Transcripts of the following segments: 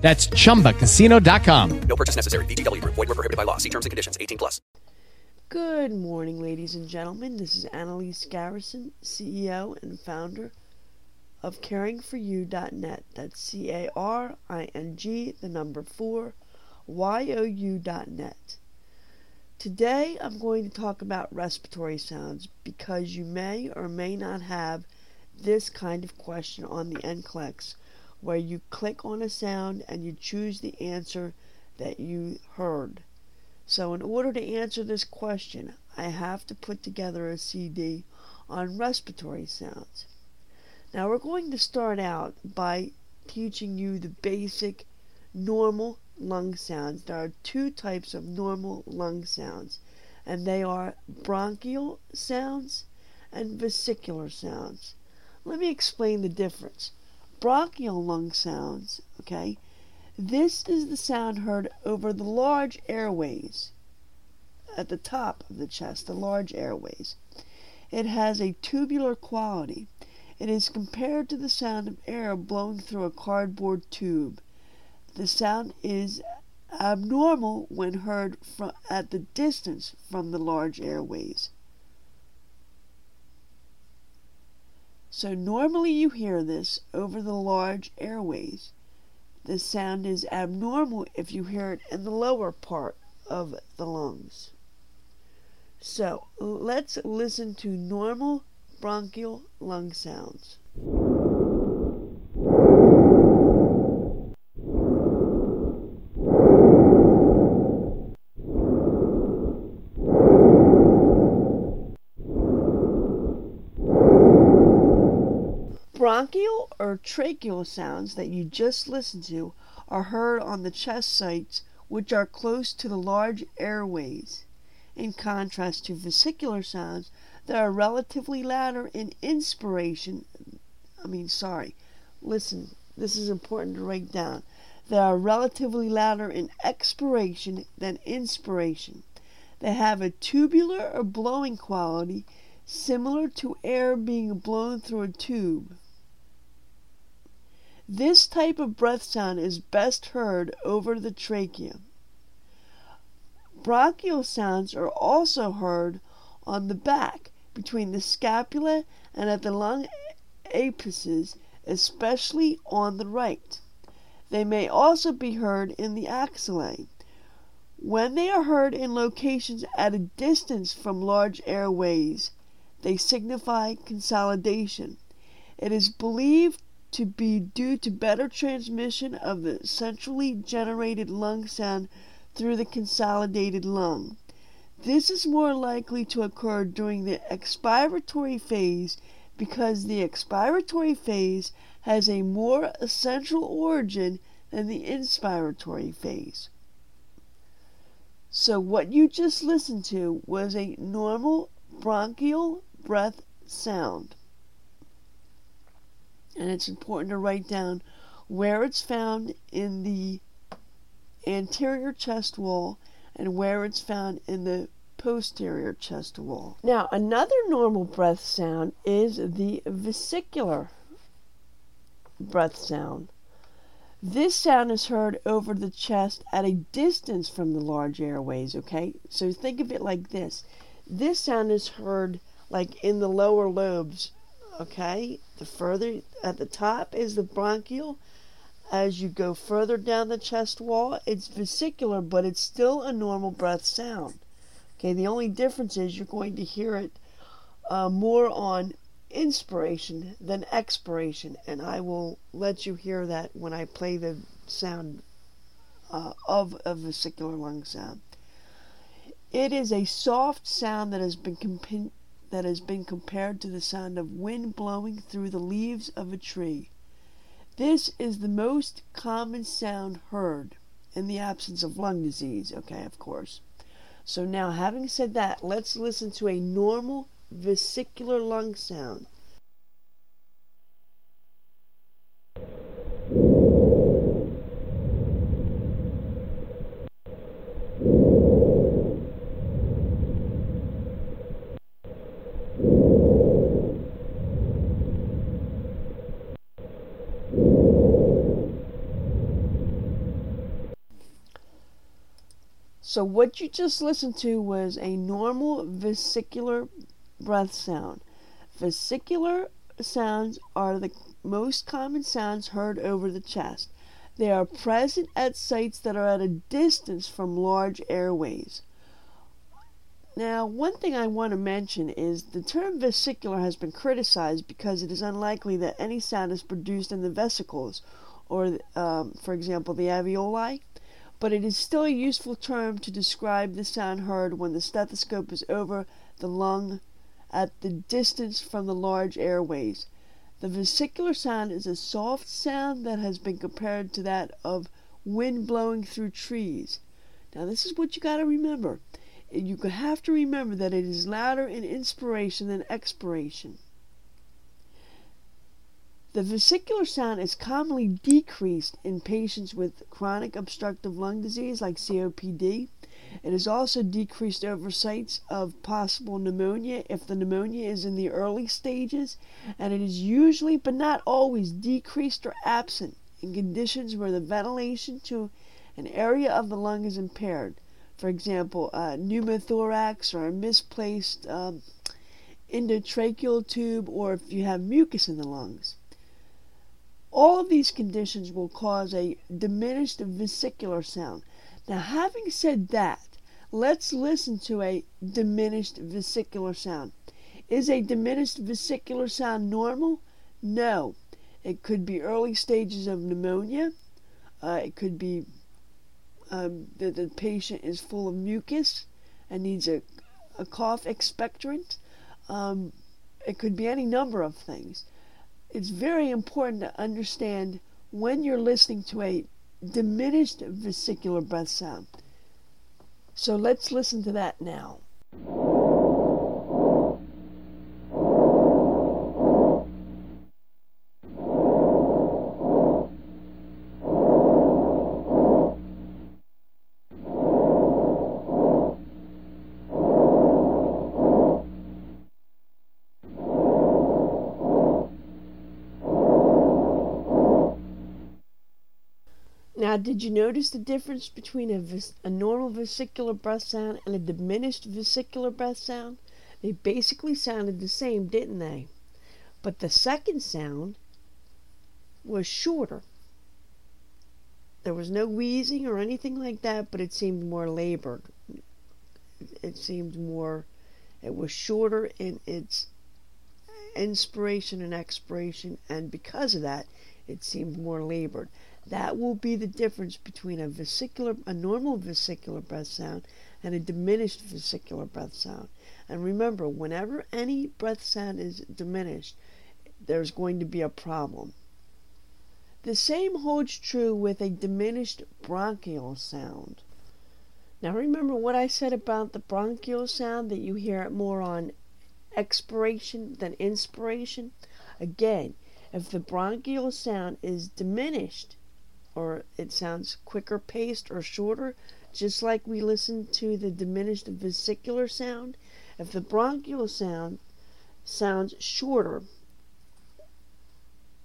That's chumbacasino.com. No purchase necessary. VGW Group. Void were prohibited by law. See terms and conditions. 18 plus. Good morning, ladies and gentlemen. This is Anneliese Garrison, CEO and founder of caringforyou.net. That's C A R I N G, the number four, Y O U.net. Today I'm going to talk about respiratory sounds because you may or may not have this kind of question on the NCLEX where you click on a sound and you choose the answer that you heard. So, in order to answer this question, I have to put together a CD on respiratory sounds. Now, we're going to start out by teaching you the basic normal lung sounds. There are two types of normal lung sounds, and they are bronchial sounds and vesicular sounds. Let me explain the difference bronchial lung sounds, okay, this is the sound heard over the large airways at the top of the chest, the large airways. It has a tubular quality. It is compared to the sound of air blown through a cardboard tube. The sound is abnormal when heard from, at the distance from the large airways. So normally you hear this over the large airways. The sound is abnormal if you hear it in the lower part of the lungs. So let's listen to normal bronchial lung sounds. Bronchial or tracheal sounds that you just listened to are heard on the chest sites which are close to the large airways, in contrast to vesicular sounds that are relatively louder in inspiration. I mean, sorry, listen, this is important to write down. They are relatively louder in expiration than inspiration. They have a tubular or blowing quality similar to air being blown through a tube. This type of breath sound is best heard over the trachea. Bronchial sounds are also heard on the back, between the scapula and at the lung apices, especially on the right. They may also be heard in the axillae. When they are heard in locations at a distance from large airways, they signify consolidation. It is believed to be due to better transmission of the centrally generated lung sound through the consolidated lung. This is more likely to occur during the expiratory phase because the expiratory phase has a more essential origin than the inspiratory phase. So, what you just listened to was a normal bronchial breath sound and it's important to write down where it's found in the anterior chest wall and where it's found in the posterior chest wall. Now, another normal breath sound is the vesicular breath sound. This sound is heard over the chest at a distance from the large airways, okay? So think of it like this. This sound is heard like in the lower lobes Okay, the further at the top is the bronchial. As you go further down the chest wall, it's vesicular, but it's still a normal breath sound. Okay, the only difference is you're going to hear it uh, more on inspiration than expiration, and I will let you hear that when I play the sound uh, of a vesicular lung sound. It is a soft sound that has been that has been compared to the sound of wind blowing through the leaves of a tree. This is the most common sound heard in the absence of lung disease, okay, of course. So now, having said that, let's listen to a normal vesicular lung sound. So what you just listened to was a normal vesicular breath sound. Vesicular sounds are the most common sounds heard over the chest. They are present at sites that are at a distance from large airways. Now, one thing I want to mention is the term vesicular has been criticized because it is unlikely that any sound is produced in the vesicles, or, um, for example, the alveoli but it is still a useful term to describe the sound heard when the stethoscope is over the lung at the distance from the large airways. The vesicular sound is a soft sound that has been compared to that of wind blowing through trees. Now, this is what you got to remember. You have to remember that it is louder in inspiration than expiration. The vesicular sound is commonly decreased in patients with chronic obstructive lung disease like COPD. It is also decreased over sites of possible pneumonia if the pneumonia is in the early stages, and it is usually, but not always, decreased or absent in conditions where the ventilation to an area of the lung is impaired. For example, uh, pneumothorax or a misplaced um, endotracheal tube, or if you have mucus in the lungs. All of these conditions will cause a diminished vesicular sound. Now, having said that, let's listen to a diminished vesicular sound. Is a diminished vesicular sound normal? No. It could be early stages of pneumonia. Uh, it could be um, that the patient is full of mucus and needs a, a cough expectorant. Um, it could be any number of things it's very important to understand when you're listening to a diminished vesicular breath sound. So let's listen to that now. Did you notice the difference between a, ves- a normal vesicular breath sound and a diminished vesicular breath sound? They basically sounded the same, didn't they? But the second sound was shorter. There was no wheezing or anything like that, but it seemed more labored. It seemed more, it was shorter in its inspiration and expiration, and because of that, it seemed more labored. That will be the difference between a vesicular, a normal vesicular breath sound and a diminished vesicular breath sound. And remember, whenever any breath sound is diminished, there's going to be a problem. The same holds true with a diminished bronchial sound. Now remember what I said about the bronchial sound that you hear it more on expiration than inspiration? Again, if the bronchial sound is diminished, or it sounds quicker paced or shorter, just like we listen to the diminished vesicular sound. If the bronchial sound sounds shorter,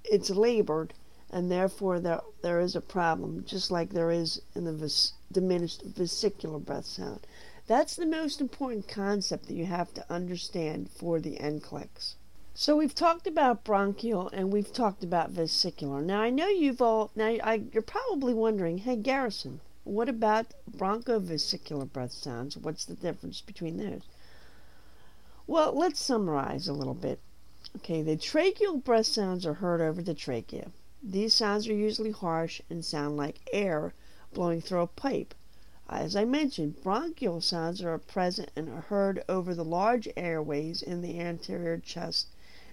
it's labored, and therefore there, there is a problem, just like there is in the diminished vesicular breath sound. That's the most important concept that you have to understand for the NCLEX. So we've talked about bronchial and we've talked about vesicular. Now I know you've all now I, you're probably wondering, hey Garrison, what about bronchovesicular breath sounds? What's the difference between those? Well, let's summarize a little bit. Okay, the tracheal breath sounds are heard over the trachea. These sounds are usually harsh and sound like air blowing through a pipe. As I mentioned, bronchial sounds are present and are heard over the large airways in the anterior chest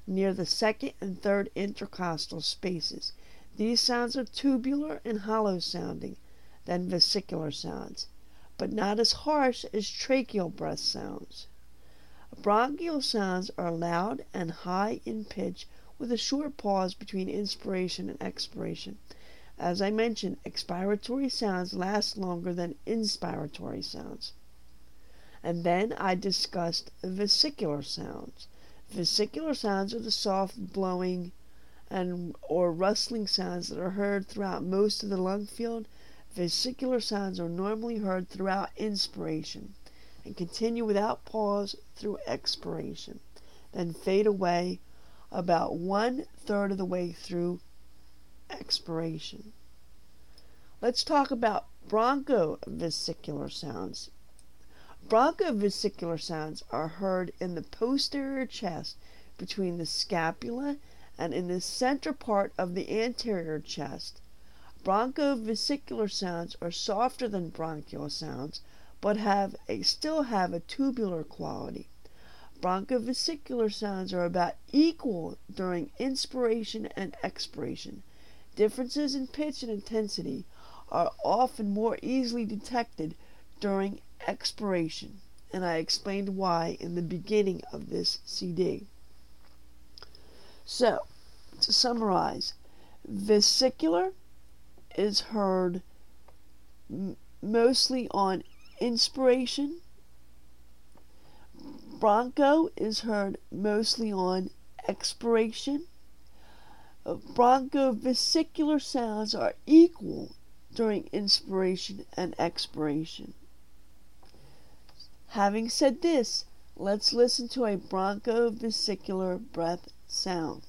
near the second and third intercostal spaces. These sounds are tubular and hollow sounding than vesicular sounds. but not as harsh as tracheal breath sounds. Bronchial sounds are loud and high in pitch with a short pause between inspiration and expiration. As I mentioned, expiratory sounds last longer than inspiratory sounds. And then I discussed vesicular sounds. Vesicular sounds are the soft blowing and or rustling sounds that are heard throughout most of the lung field. Vesicular sounds are normally heard throughout inspiration and continue without pause through expiration, then fade away about one third of the way through expiration. Let's talk about bronchovesicular sounds. Bronchovesicular sounds are heard in the posterior chest between the scapula and in the center part of the anterior chest. Bronchovesicular sounds are softer than bronchial sounds, but have a, still have a tubular quality. Bronchovesicular sounds are about equal during inspiration and expiration. Differences in pitch and intensity are often more easily detected during expiration, and I explained why in the beginning of this CD. So, to summarize, vesicular is heard m- mostly on inspiration. Broncho is heard mostly on expiration. Bronchovesicular sounds are equal during inspiration and expiration. Having said this, let's listen to a bronchovesicular breath sound.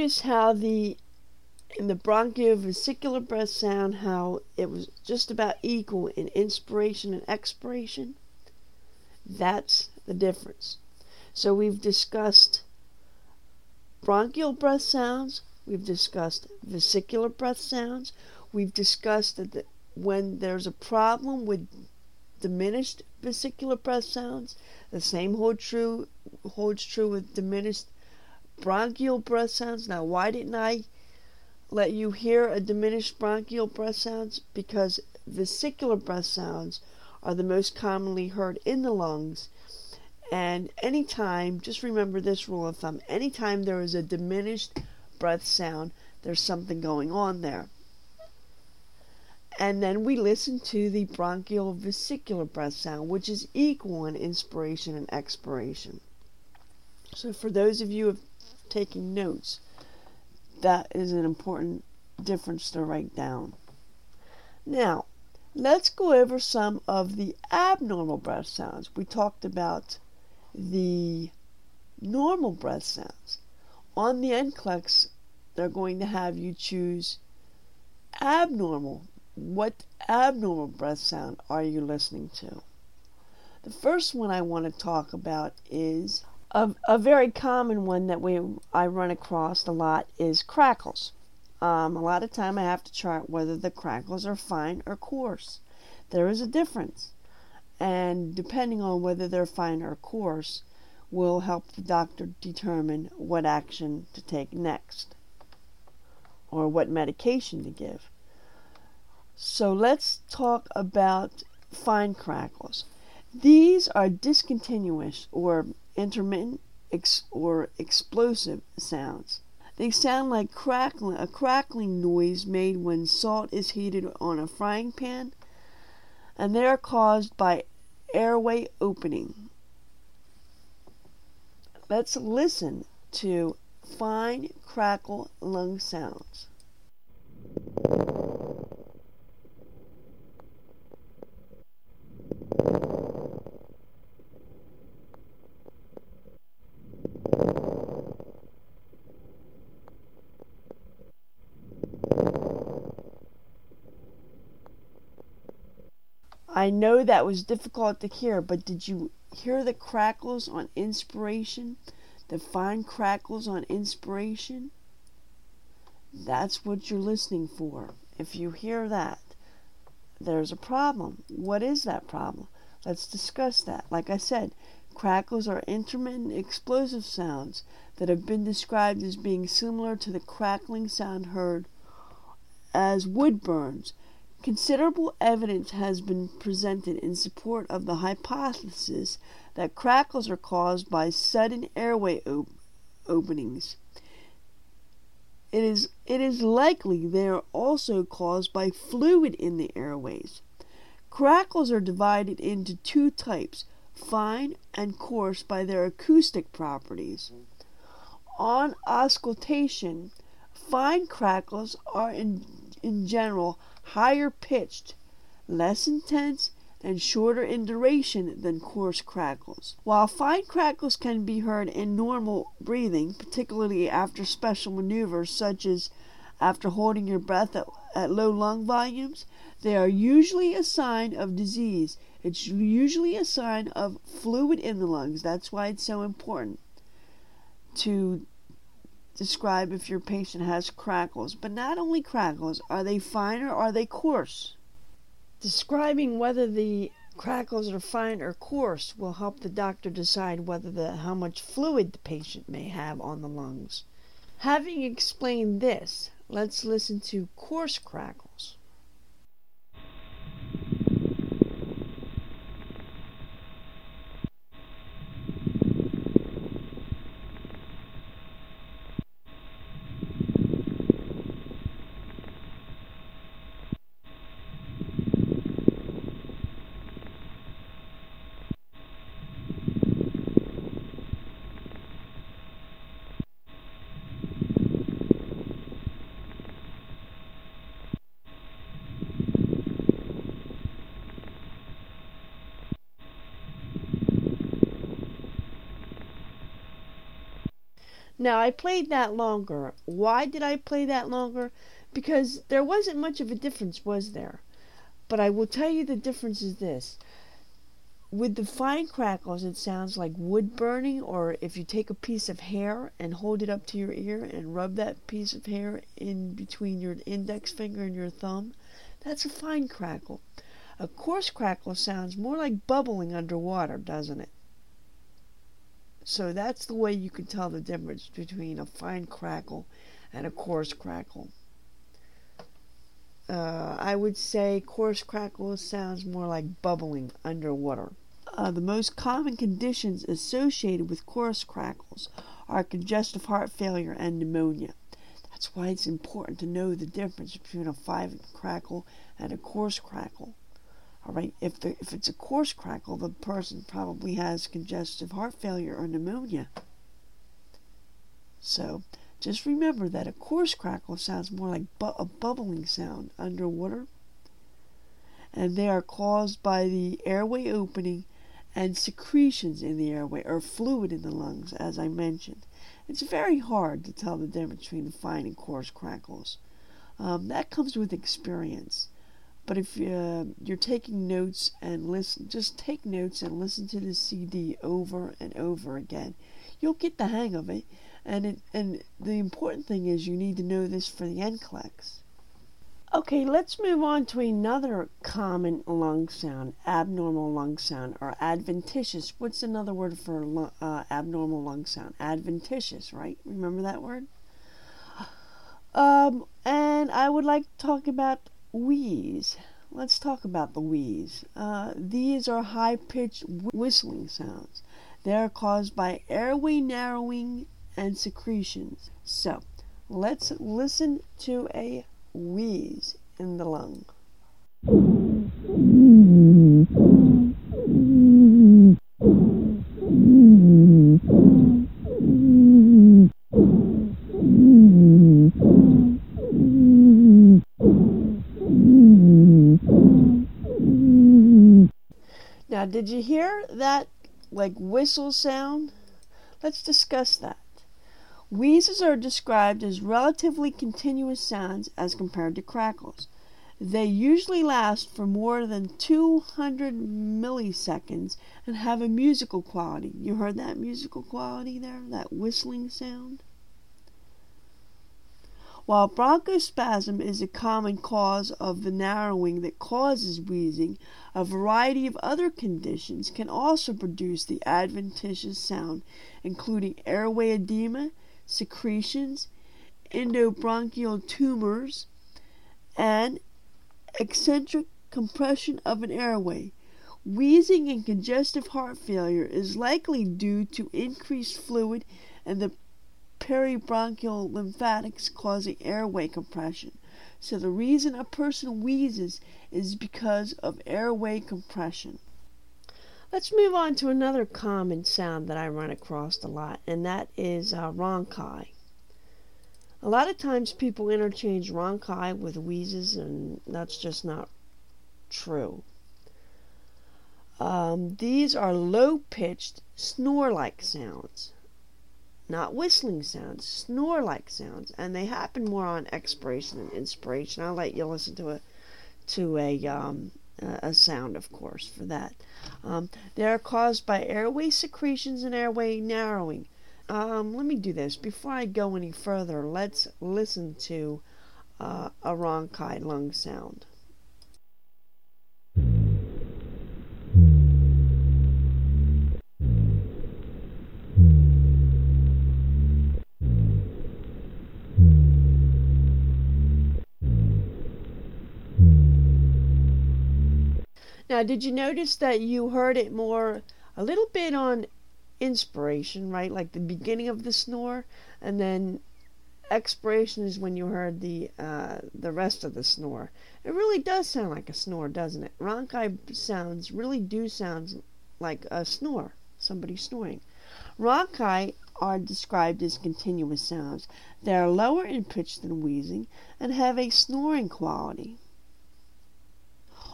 Notice how the in the bronchovesicular breath sound how it was just about equal in inspiration and expiration. That's the difference. So we've discussed bronchial breath sounds, we've discussed vesicular breath sounds, we've discussed that the, when there's a problem with diminished vesicular breath sounds, the same hold true holds true with diminished bronchial breath sounds. Now, why didn't I let you hear a diminished bronchial breath sounds? Because vesicular breath sounds are the most commonly heard in the lungs. And anytime, just remember this rule of thumb anytime there is a diminished breath sound, there's something going on there. And then we listen to the bronchial vesicular breath sound, which is equal in inspiration and expiration. So, for those of you taking notes, that is an important difference to write down. Now, let's go over some of the abnormal breath sounds. We talked about the normal breath sounds. On the NCLEX, they're going to have you choose abnormal. What abnormal breath sound are you listening to? The first one I want to talk about is a, a very common one that we I run across a lot is crackles. Um, a lot of time I have to chart whether the crackles are fine or coarse. There is a difference, and depending on whether they're fine or coarse, will help the doctor determine what action to take next or what medication to give. So let's talk about fine crackles. These are discontinuous or intermittent ex- or explosive sounds. They sound like crackling, a crackling noise made when salt is heated on a frying pan, and they are caused by airway opening. Let's listen to fine crackle lung sounds. I know that was difficult to hear, but did you hear the crackles on inspiration, the fine crackles on inspiration, that's what you're listening for. If you hear that, there's a problem. What is that problem? Let's discuss that. Like I said, crackles are intermittent explosive sounds that have been described as being similar to the crackling sound heard as wood burns. Considerable evidence has been presented in support of the hypothesis that crackles are caused by sudden airway op- openings. It is, it is likely they are also caused by fluid in the airways. Crackles are divided into two types fine and coarse by their acoustic properties. On auscultation, fine crackles are in, in general higher pitched, less intense, and shorter in duration than coarse crackles. While fine crackles can be heard in normal breathing, particularly after special maneuvers such as after holding your breath at, at low lung volumes, they are usually a sign of disease. It's usually a sign of fluid in the lungs. That's why it's so important to describe if your patient has crackles. But not only crackles, are they fine or are they coarse? Describing whether the crackles are fine or coarse will help the doctor decide whether the how much fluid the patient may have on the lungs. Having explained this, let's listen to coarse crackles. Now, I played that longer. Why did I play that longer? Because there wasn't much of a difference, was there? But I will tell you the difference is this. With the fine crackles, it sounds like wood burning, or if you take a piece of hair and hold it up to your ear and rub that piece of hair in between your index finger and your thumb, that's a fine crackle. A coarse crackle sounds more like bubbling underwater, doesn't it? So that's the way you can tell the difference between a fine crackle and a coarse crackle. Uh, I would say coarse crackle sounds more like bubbling underwater. Uh, the most common conditions associated with coarse crackles are congestive heart failure and pneumonia. That's why it's important to know the difference between a fine crackle and a coarse crackle. All right, if the, if it's a coarse crackle, the person probably has congestive heart failure or pneumonia. So, just remember that a coarse crackle sounds more like bu- a bubbling sound underwater, and they are caused by the airway opening and secretions in the airway or fluid in the lungs, as I mentioned. It's very hard to tell the difference between the fine and coarse crackles. Um, that comes with experience. But if uh, you're taking notes and listen, just take notes and listen to the CD over and over again. You'll get the hang of it. And it, and the important thing is you need to know this for the NCLEX. Okay, let's move on to another common lung sound, abnormal lung sound, or adventitious. What's another word for uh, abnormal lung sound? Adventitious, right? Remember that word? Um, and I would like to talk about wheeze. Let's talk about the wheeze. Uh, these are high pitched whistling sounds. They are caused by airway narrowing and secretions. So, let's listen to a wheeze in the lung. Did you hear that like whistle sound? Let's discuss that. Wheezes are described as relatively continuous sounds as compared to crackles. They usually last for more than 200 milliseconds and have a musical quality. You heard that musical quality there? That whistling sound? While bronchospasm is a common cause of the narrowing that causes wheezing, a variety of other conditions can also produce the adventitious sound, including airway edema, secretions, endobronchial tumors, and eccentric compression of an airway. Wheezing and congestive heart failure is likely due to increased fluid and the peribronchial lymphatics causing airway compression. So the reason a person wheezes is because of airway compression. Let's move on to another common sound that I run across a lot, and that is uh, rhonchi. A lot of times people interchange rhonchi with wheezes, and that's just not true. Um, these are low pitched, snore like sounds not whistling sounds, snore like sounds, and they happen more on expiration and inspiration. I'll let you listen to a to a um, a sound, of course, for that. Um, they are caused by airway secretions and airway narrowing. Um, let me do this before I go any further. Let's listen to uh, a rhonchi lung sound. Now, did you notice that you heard it more, a little bit on inspiration, right? Like the beginning of the snore, and then expiration is when you heard the uh, the rest of the snore. It really does sound like a snore, doesn't it? Rhonchi sounds really do sound like a snore, somebody snoring. Rhonchi are described as continuous sounds. They are lower in pitch than wheezing and have a snoring quality.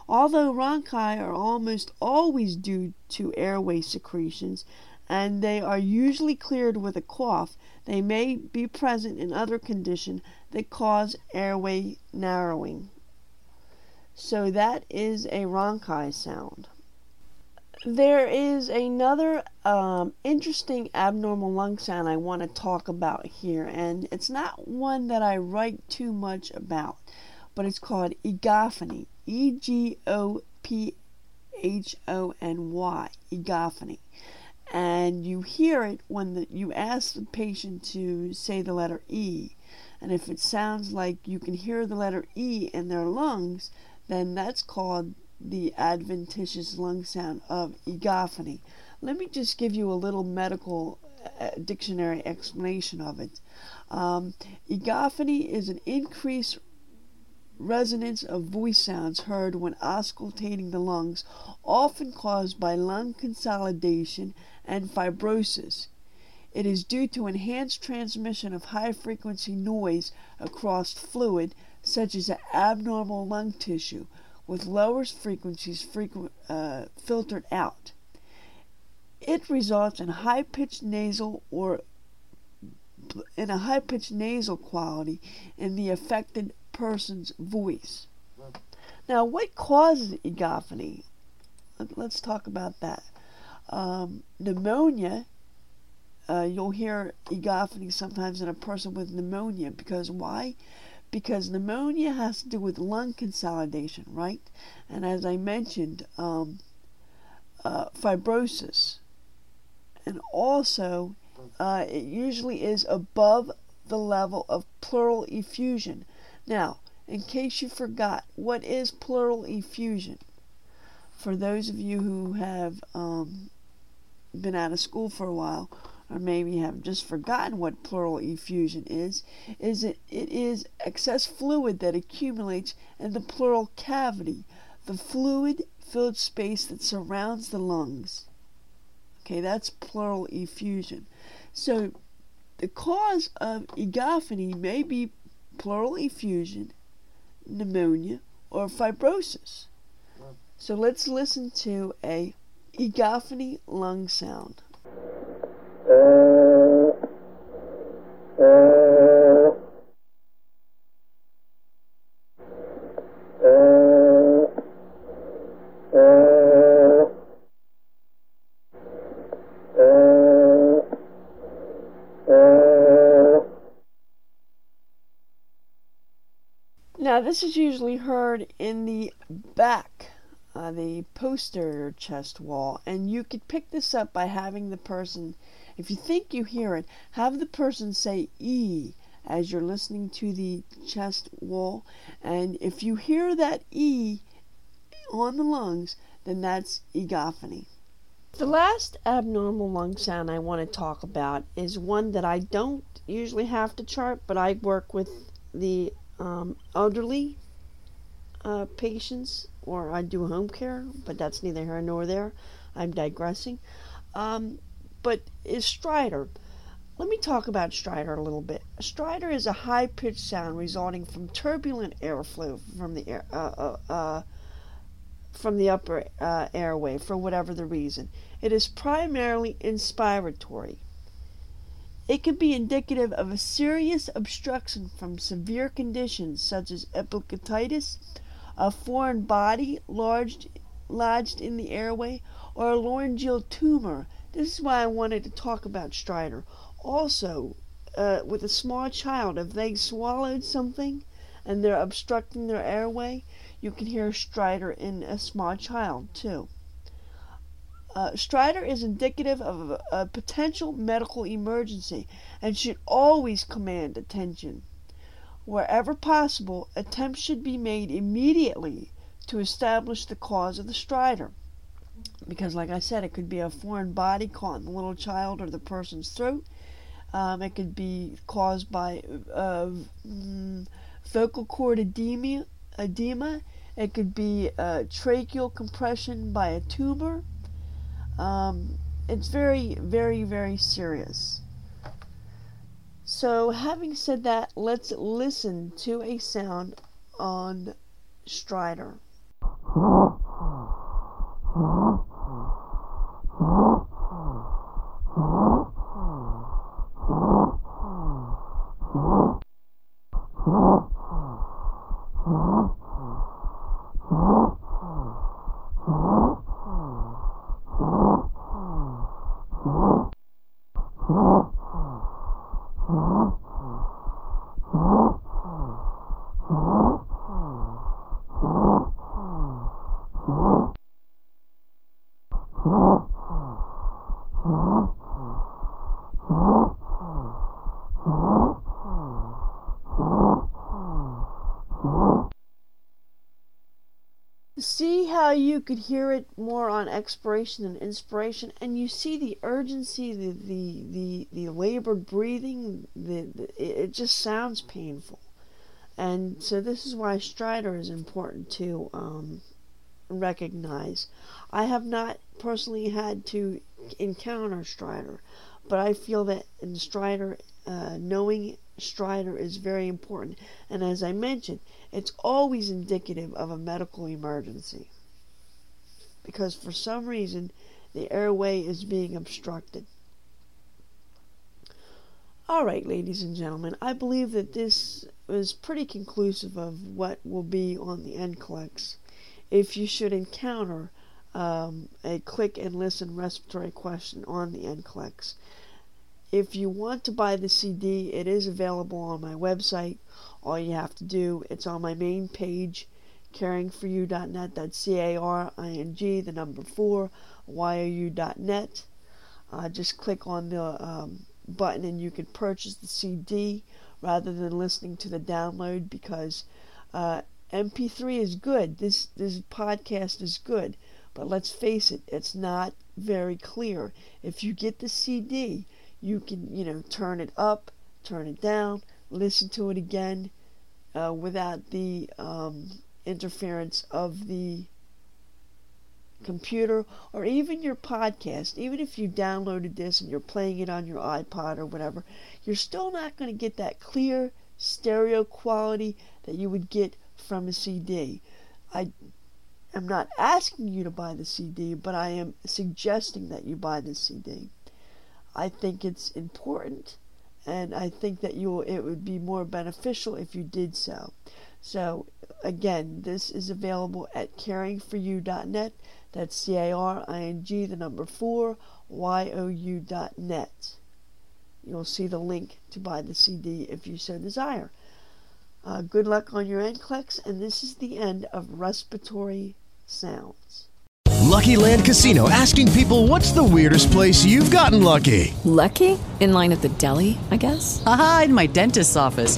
Although rhonchi are almost always due to airway secretions and they are usually cleared with a cough, they may be present in other conditions that cause airway narrowing. So that is a rhonchi sound. There is another um, interesting abnormal lung sound I want to talk about here, and it's not one that I write too much about, but it's called egophony. E G O P H O N Y, egophony. And you hear it when the, you ask the patient to say the letter E. And if it sounds like you can hear the letter E in their lungs, then that's called the adventitious lung sound of egophony. Let me just give you a little medical uh, dictionary explanation of it. Um, egophony is an increased resonance of voice sounds heard when auscultating the lungs, often caused by lung consolidation and fibrosis. It is due to enhanced transmission of high frequency noise across fluid, such as abnormal lung tissue, with lower frequencies uh, filtered out. It results in high pitched nasal or in a high pitched nasal quality in the affected person's voice. Now, what causes egophony? Let's talk about that. Um, pneumonia, uh, you'll hear egophony sometimes in a person with pneumonia because why? Because pneumonia has to do with lung consolidation, right? And as I mentioned, um, uh, fibrosis. And also, uh, it usually is above the level of pleural effusion. Now, in case you forgot, what is pleural effusion? For those of you who have um, been out of school for a while, or maybe have just forgotten what pleural effusion is, is it, it is excess fluid that accumulates in the pleural cavity, the fluid filled space that surrounds the lungs. Okay, that's pleural effusion. So the cause of egophony may be pleural effusion, pneumonia, or fibrosis. So let's listen to a egophony lung sound. Uh, uh, Now, this is usually heard in the back, uh, the posterior chest wall, and you could pick this up by having the person, if you think you hear it, have the person say E as you're listening to the chest wall, and if you hear that E on the lungs, then that's egophony. The last abnormal lung sound I want to talk about is one that I don't usually have to chart, but I work with the um, elderly uh, patients, or I do home care, but that's neither here nor there. I'm digressing. Um, but is stridor. Let me talk about stridor a little bit. Stridor is a high pitched sound resulting from turbulent airflow from the air, uh, uh, uh from the upper uh, airway for whatever the reason. It is primarily inspiratory. It can be indicative of a serious obstruction from severe conditions such as epiglottitis, a foreign body lodged, lodged in the airway, or a laryngeal tumor. This is why I wanted to talk about stridor. Also, uh, with a small child, if they swallowed something and they're obstructing their airway, you can hear stridor in a small child too. Uh, stridor is indicative of a, a potential medical emergency and should always command attention. Wherever possible, attempts should be made immediately to establish the cause of the stridor. Because, like I said, it could be a foreign body caught in the little child or the person's throat. Um, it could be caused by uh, mm, vocal cord edema, edema. It could be uh, tracheal compression by a tumor. Um, it's very, very, very serious. So, having said that, let's listen to a sound on Stridor. See how you could hear it more on expiration than inspiration, and you see the urgency, the the the, the labored breathing. The, the it just sounds painful, and so this is why stridor is important to um, recognize. I have not personally had to encounter stridor, but I feel that in stridor, uh, knowing stridor is very important. And as I mentioned, it's always indicative of a medical emergency because for some reason the airway is being obstructed. All right, ladies and gentlemen, I believe that this is pretty conclusive of what will be on the NCLEX if you should encounter um, a click and listen respiratory question on the NCLEX. If you want to buy the CD, it is available on my website. All you have to do, it's on my main page, caringforyou.net. That's C A R I N G, the number four, Y O U.net. Uh, just click on the um, button and you can purchase the CD rather than listening to the download because uh, MP3 is good. This this podcast is good, but let's face it, it's not very clear. If you get the CD, you can, you know, turn it up, turn it down, listen to it again uh, without the um, interference of the computer or even your podcast. Even if you downloaded this and you're playing it on your iPod or whatever, you're still not going to get that clear stereo quality that you would get from a CD. I am not asking you to buy the CD, but I am suggesting that you buy the CD. I think it's important and I think that you it would be more beneficial if you did so. So again, this is available at caringforyou.net. That's C A R I N G the number 4 Y O U.net. You'll see the link to buy the CD if you so desire. Uh, good luck on your NCLEX, and this is the end of respiratory sounds. Lucky Land Casino asking people what's the weirdest place you've gotten lucky? Lucky? In line at the deli, I guess? Aha, in my dentist's office.